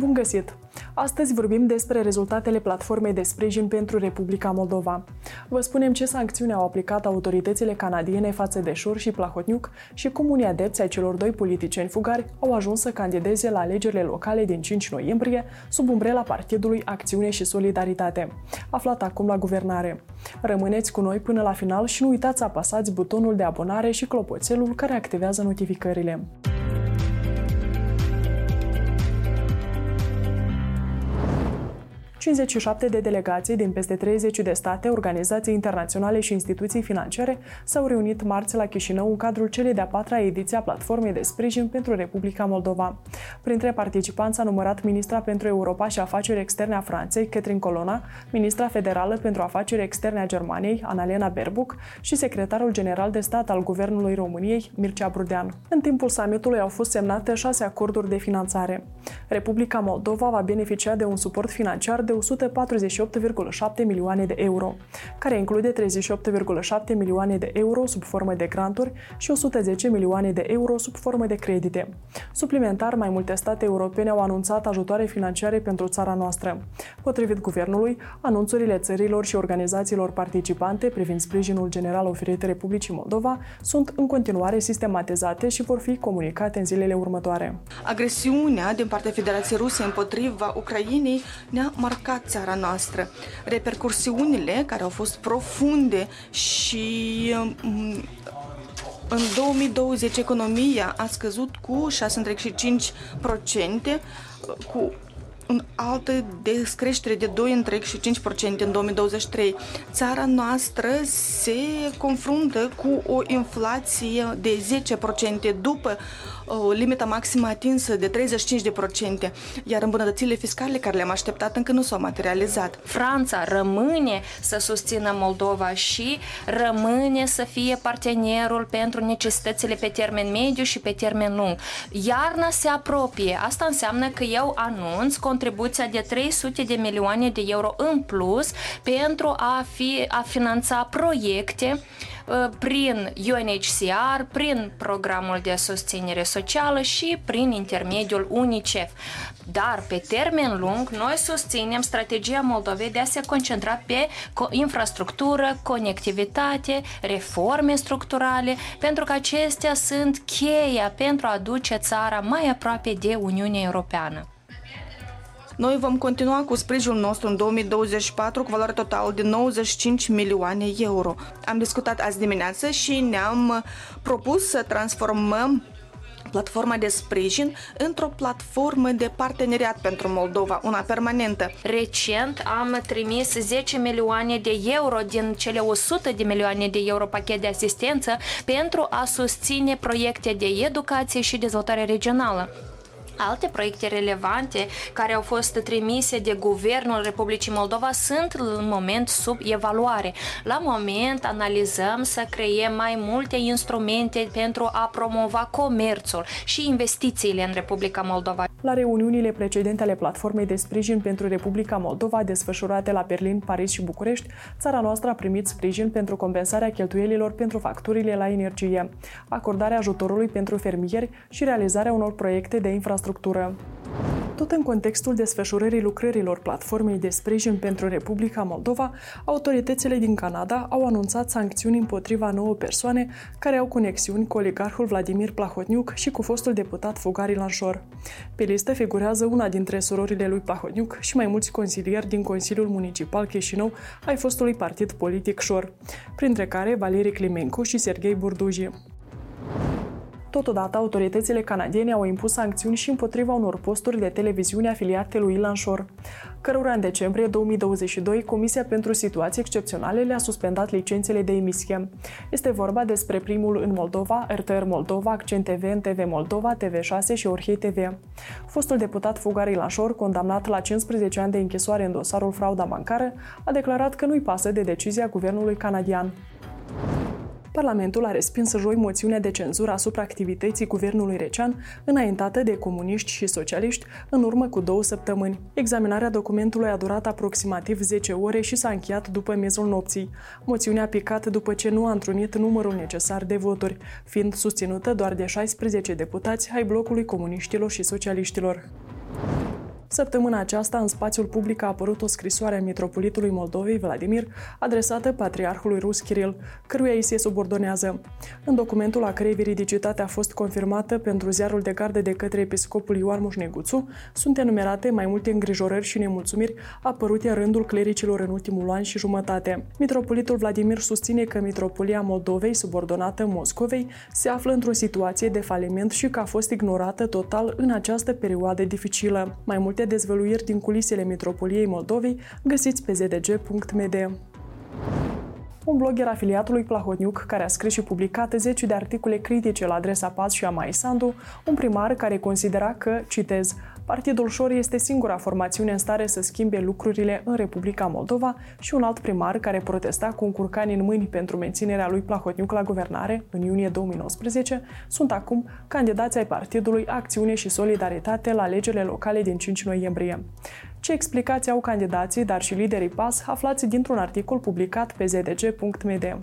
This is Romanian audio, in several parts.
Bun găsit! Astăzi vorbim despre rezultatele platformei de sprijin pentru Republica Moldova. Vă spunem ce sancțiuni au aplicat autoritățile canadiene față de Șor și Plahotniuc și cum unii adepți ai celor doi politicieni fugari au ajuns să candideze la alegerile locale din 5 noiembrie sub umbrela Partidului Acțiune și Solidaritate, aflat acum la guvernare. Rămâneți cu noi până la final și nu uitați să apăsați butonul de abonare și clopoțelul care activează notificările. 57 de delegații din peste 30 de state, organizații internaționale și instituții financiare s-au reunit marți la Chișinău în cadrul celei de-a patra ediție a Platformei de Sprijin pentru Republica Moldova. Printre participanți a numărat ministra pentru Europa și Afaceri Externe a Franței, Catherine Colonna, ministra federală pentru Afaceri Externe a Germaniei, Annalena Berbuc, și secretarul general de stat al Guvernului României, Mircea Brudean. În timpul summitului au fost semnate șase acorduri de finanțare. Republica Moldova va beneficia de un suport financiar de 148,7 milioane de euro, care include 38,7 milioane de euro sub formă de granturi și 110 milioane de euro sub formă de credite. Suplimentar, mai multe state europene au anunțat ajutoare financiare pentru țara noastră. Potrivit guvernului, anunțurile țărilor și organizațiilor participante privind sprijinul general oferit Republicii Moldova sunt în continuare sistematizate și vor fi comunicate în zilele următoare. Agresiunea din partea Federației Ruse împotriva Ucrainei ne-a marcat marcat țara noastră. Repercursiunile care au fost profunde și mm, în 2020 economia a scăzut cu 6,5%, cu un altă descreștere de 2,5% în 2023. Țara noastră se confruntă cu o inflație de 10% după o limită maximă atinsă de 35%, iar îmbunătățirile fiscale care le-am așteptat încă nu s-au materializat. Franța rămâne să susțină Moldova și rămâne să fie partenerul pentru necesitățile pe termen mediu și pe termen lung. Iarna se apropie. Asta înseamnă că eu anunț contribuția de 300 de milioane de euro în plus pentru a, fi, a finanța proiecte Uh, prin UNHCR, prin programul de susținere socială și prin intermediul UNICEF. Dar pe termen lung, noi susținem strategia Moldovei de a se concentra pe infrastructură, conectivitate, reforme structurale, pentru că acestea sunt cheia pentru a duce țara mai aproape de Uniunea Europeană. Noi vom continua cu sprijinul nostru în 2024 cu valoare totală de 95 milioane euro. Am discutat azi dimineață și ne-am propus să transformăm platforma de sprijin într-o platformă de parteneriat pentru Moldova, una permanentă. Recent am trimis 10 milioane de euro din cele 100 de milioane de euro pachet de asistență pentru a susține proiecte de educație și dezvoltare regională. Alte proiecte relevante care au fost trimise de Guvernul Republicii Moldova sunt în moment sub evaluare. La moment analizăm să creiem mai multe instrumente pentru a promova comerțul și investițiile în Republica Moldova. La reuniunile precedente ale platformei de sprijin pentru Republica Moldova desfășurate la Berlin, Paris și București, țara noastră a primit sprijin pentru compensarea cheltuielilor pentru facturile la energie, acordarea ajutorului pentru fermieri și realizarea unor proiecte de infrastructură infrastructură. Tot în contextul desfășurării lucrărilor platformei de sprijin pentru Republica Moldova, autoritățile din Canada au anunțat sancțiuni împotriva nouă persoane care au conexiuni cu oligarhul Vladimir Plahotniuc și cu fostul deputat Fugari Lanșor. Pe listă figurează una dintre surorile lui Plahotniuc și mai mulți consilieri din Consiliul Municipal Chișinău ai fostului partid politic Șor, printre care Valerii Climencu și Serghei Burduji. Totodată, autoritățile canadiene au impus sancțiuni și împotriva unor posturi de televiziune afiliate lui Ilan Shore, cărora în decembrie 2022 Comisia pentru Situații Excepționale le-a suspendat licențele de emisie. Este vorba despre primul în Moldova, RTR Moldova, Accent TV, NTV Moldova, TV6 și Orhei TV. Fostul deputat Fugar Ilan Shore, condamnat la 15 ani de închisoare în dosarul frauda bancară, a declarat că nu-i pasă de decizia guvernului canadian. Parlamentul a respins joi moțiunea de cenzură asupra activității guvernului recean, înaintată de comuniști și socialiști în urmă cu două săptămâni. Examinarea documentului a durat aproximativ 10 ore și s-a încheiat după mezul nopții. Moțiunea a picat după ce nu a întrunit numărul necesar de voturi, fiind susținută doar de 16 deputați ai blocului comuniștilor și socialiștilor. Săptămâna aceasta, în spațiul public a apărut o scrisoare a mitropolitului Moldovei, Vladimir, adresată patriarhului rus Kiril, căruia îi se subordonează. În documentul a cărei veridicitate a fost confirmată pentru ziarul de gardă de către episcopul Ioan Mușneguțu, sunt enumerate mai multe îngrijorări și nemulțumiri apărute în rândul clericilor în ultimul an și jumătate. Mitropolitul Vladimir susține că Mitropolia Moldovei, subordonată Moscovei, se află într-o situație de faliment și că a fost ignorată total în această perioadă dificilă. Mai multe dezvăluiri din culisele Mitropoliei Moldovei găsiți pe zdg.md. Un blogger afiliat lui Plahotniuc, care a scris și publicat zeci de articole critice la adresa Paz și a Mai Sandu, un primar care considera că, citez, Partidul Șor este singura formațiune în stare să schimbe lucrurile în Republica Moldova și un alt primar care protesta cu un curcan în mâini pentru menținerea lui Plahotniuc la guvernare în iunie 2019 sunt acum candidați ai partidului Acțiune și Solidaritate la alegerile locale din 5 noiembrie. Ce explicații au candidații, dar și liderii PAS, aflați dintr-un articol publicat pe zdg.md.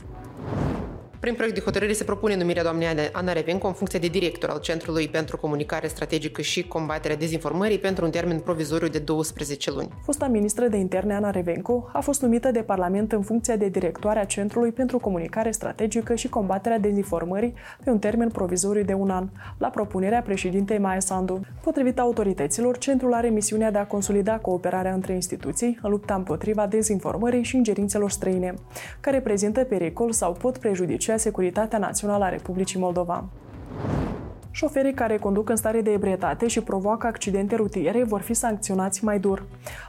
Prin proiect de hotărâre se propune numirea doamnei Ana Revenco în funcție de director al Centrului pentru Comunicare Strategică și Combaterea Dezinformării pentru un termen provizoriu de 12 luni. Fosta ministră de interne Ana Revenco a fost numită de Parlament în funcția de directoare a Centrului pentru Comunicare Strategică și Combaterea Dezinformării pe un termen provizoriu de un an, la propunerea președintei Maia Sandu. Potrivit autorităților, centrul are misiunea de a consolida cooperarea între instituții în lupta împotriva dezinformării și ingerințelor străine, care prezintă pericol sau pot prejudicia securitatea națională a Republicii Moldova. Șoferii care conduc în stare de ebrietate și provoacă accidente rutiere vor fi sancționați mai dur.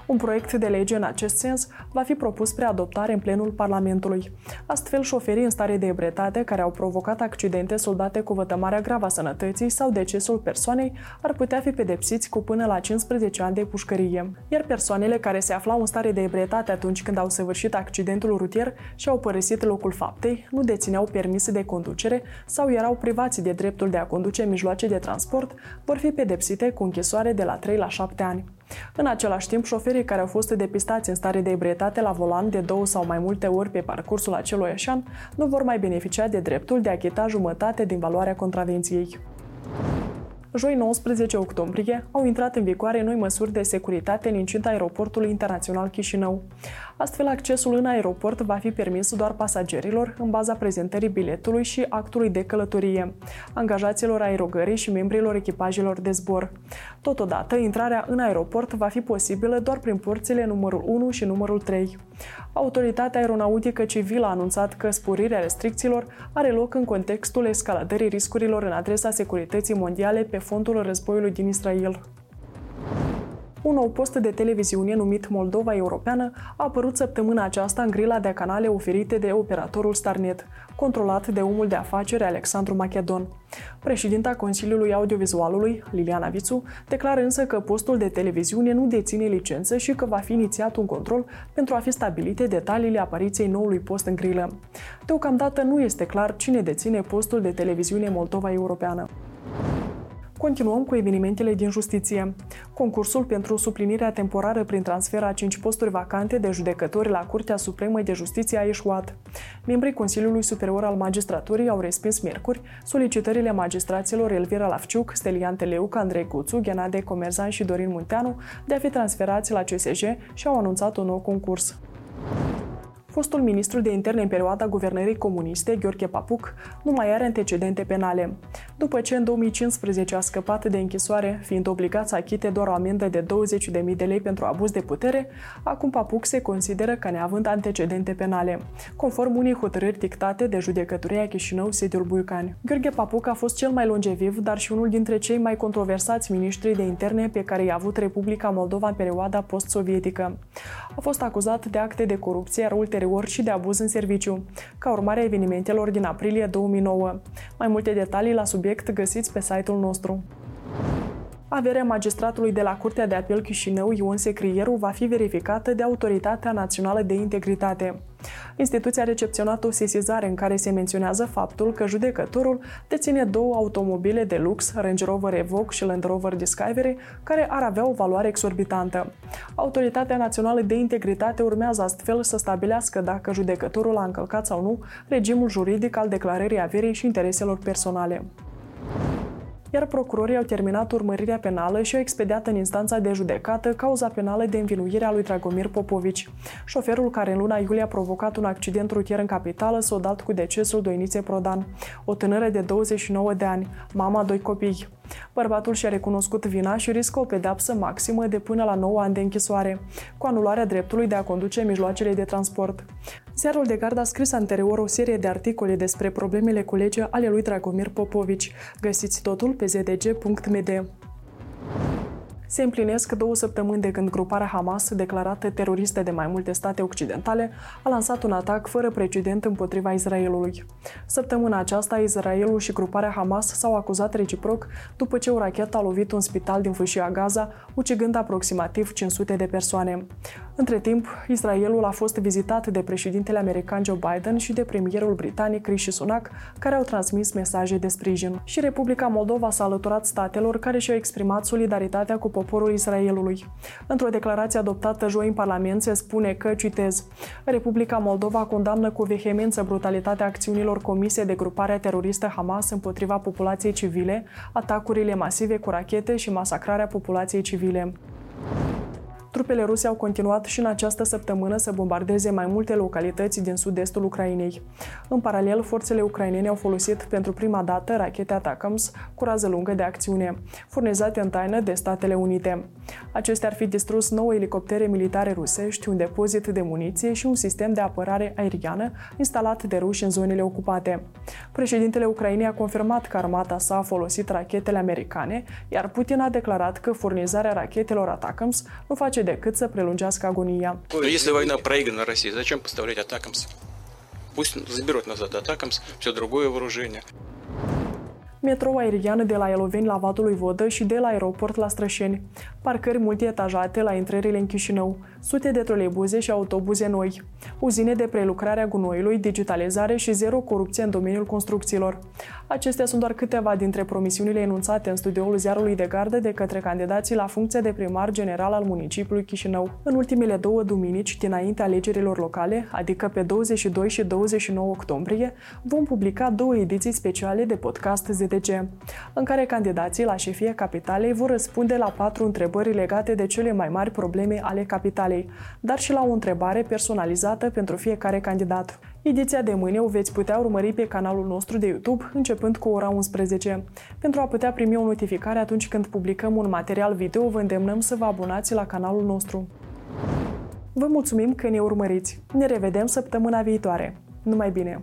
Un proiect de lege în acest sens va fi propus spre adoptare în plenul Parlamentului. Astfel, șoferii în stare de ebrietate care au provocat accidente soldate cu vătămarea gravă a sănătății sau decesul persoanei ar putea fi pedepsiți cu până la 15 ani de pușcărie. Iar persoanele care se aflau în stare de ebrietate atunci când au săvârșit accidentul rutier și au părăsit locul faptei, nu dețineau permise de conducere sau erau privați de dreptul de a conduce mijloace de transport vor fi pedepsite cu închisoare de la 3 la 7 ani. În același timp, șoferii care au fost depistați în stare de ebrietate la volan de două sau mai multe ori pe parcursul acelui an nu vor mai beneficia de dreptul de a achita jumătate din valoarea contravenției joi 19 octombrie, au intrat în vigoare noi măsuri de securitate în incinta aeroportului internațional Chișinău. Astfel, accesul în aeroport va fi permis doar pasagerilor în baza prezentării biletului și actului de călătorie, angajaților aerogării și membrilor echipajelor de zbor. Totodată, intrarea în aeroport va fi posibilă doar prin porțile numărul 1 și numărul 3. Autoritatea Aeronautică Civilă a anunțat că sporirea restricțiilor are loc în contextul escaladării riscurilor în adresa securității mondiale pe fondul războiului din Israel. Un nou post de televiziune numit Moldova Europeană a apărut săptămâna aceasta în grila de canale oferite de operatorul Starnet, controlat de omul de afaceri Alexandru Macedon. Președinta Consiliului Audiovizualului, Liliana Vițu, declară însă că postul de televiziune nu deține licență și că va fi inițiat un control pentru a fi stabilite detaliile apariției noului post în grilă. Deocamdată nu este clar cine deține postul de televiziune Moldova Europeană. Continuăm cu evenimentele din justiție. Concursul pentru suplinirea temporară prin transfer a 5 posturi vacante de judecători la Curtea Supremă de Justiție a ieșuat. Membrii Consiliului Superior al Magistraturii au respins miercuri solicitările magistraților Elvira Lavciuc, Stelian Teleuc, Andrei Guțu, Ghenade Comerzan și Dorin Munteanu de a fi transferați la CSJ și au anunțat un nou concurs fostul ministru de interne în perioada guvernării comuniste, Gheorghe Papuc, nu mai are antecedente penale. După ce în 2015 a scăpat de închisoare, fiind obligat să achite doar o amendă de 20.000 de lei pentru abuz de putere, acum Papuc se consideră ca neavând antecedente penale, conform unei hotărâri dictate de judecătoria Chișinău, sediul Buicani. Gheorghe Papuc a fost cel mai longeviv, dar și unul dintre cei mai controversați miniștri de interne pe care i-a avut Republica Moldova în perioada post-sovietică. A fost acuzat de acte de corupție, iar ulterior ori și de abuz în serviciu, ca urmare a evenimentelor din aprilie 2009. Mai multe detalii la subiect găsiți pe site-ul nostru. Averea magistratului de la Curtea de Apel Chișinău, Ion Secrieru, va fi verificată de Autoritatea Națională de Integritate. Instituția a recepționat o sesizare în care se menționează faptul că judecătorul deține două automobile de lux, Range Rover Evoque și Land Rover Discovery, care ar avea o valoare exorbitantă. Autoritatea Națională de Integritate urmează astfel să stabilească dacă judecătorul a încălcat sau nu regimul juridic al declarării averii și intereselor personale. Iar procurorii au terminat urmărirea penală și au expediat în instanța de judecată cauza penală de învinuire a lui Dragomir Popovici. Șoferul care în luna iulie a provocat un accident rutier în capitală s-a dat cu decesul Doiniței Prodan, o tânără de 29 de ani, mama doi copii. Bărbatul și-a recunoscut vina și riscă o pedapsă maximă de până la 9 ani de închisoare, cu anularea dreptului de a conduce mijloacele de transport. Ziarul de gard a scris anterior o serie de articole despre problemele cu legea ale lui Dragomir Popovici. Găsiți totul pe zdg.md. Se împlinesc două săptămâni de când gruparea Hamas, declarată teroristă de mai multe state occidentale, a lansat un atac fără precedent împotriva Israelului. Săptămâna aceasta, Israelul și gruparea Hamas s-au acuzat reciproc după ce o rachetă a lovit un spital din fâșia Gaza, ucigând aproximativ 500 de persoane. Între timp, Israelul a fost vizitat de președintele american Joe Biden și de premierul britanic Rishi Sunak, care au transmis mesaje de sprijin. Și Republica Moldova s-a alăturat statelor care și-au exprimat solidaritatea cu poporul Israelului. Într-o declarație adoptată joi în Parlament se spune că, citez, Republica Moldova condamnă cu vehemență brutalitatea acțiunilor comise de gruparea teroristă Hamas împotriva populației civile, atacurile masive cu rachete și masacrarea populației civile. Trupele ruse au continuat și în această săptămână să bombardeze mai multe localități din sud-estul Ucrainei. În paralel, forțele ucrainene au folosit pentru prima dată rachete Atacams cu rază lungă de acțiune, furnizate în taină de Statele Unite. Acestea ar fi distrus nouă elicoptere militare rusești, un depozit de muniție și un sistem de apărare aeriană instalat de ruși în zonele ocupate. Președintele Ucrainei a confirmat că armata sa a folosit rachetele americane, iar Putin a declarat că furnizarea rachetelor Atacams nu face decât să prelungească agonia. Если война проиграна России, зачем поставлять атакамс? Пусть заберут назад атакамс, все другое вооружение. Metrou aerian de la Eloveni la Vadului Vodă și de la aeroport la Strășeni. Parcări multietajate la intrările în Chișinău, sute de troleibuze și autobuze noi, uzine de prelucrare a gunoiului, digitalizare și zero corupție în domeniul construcțiilor. Acestea sunt doar câteva dintre promisiunile enunțate în studioul ziarului de gardă de către candidații la funcția de primar general al municipiului Chișinău. În ultimele două duminici, dinainte alegerilor locale, adică pe 22 și 29 octombrie, vom publica două ediții speciale de podcast ZDG, în care candidații la șefia capitalei vor răspunde la patru întrebări legate de cele mai mari probleme ale capitalei, dar și la o întrebare personalizată pentru fiecare candidat. Ediția de mâine o veți putea urmări pe canalul nostru de YouTube, începând cu ora 11. Pentru a putea primi o notificare atunci când publicăm un material video, vă îndemnăm să vă abonați la canalul nostru. Vă mulțumim că ne urmăriți. Ne revedem săptămâna viitoare. Numai bine!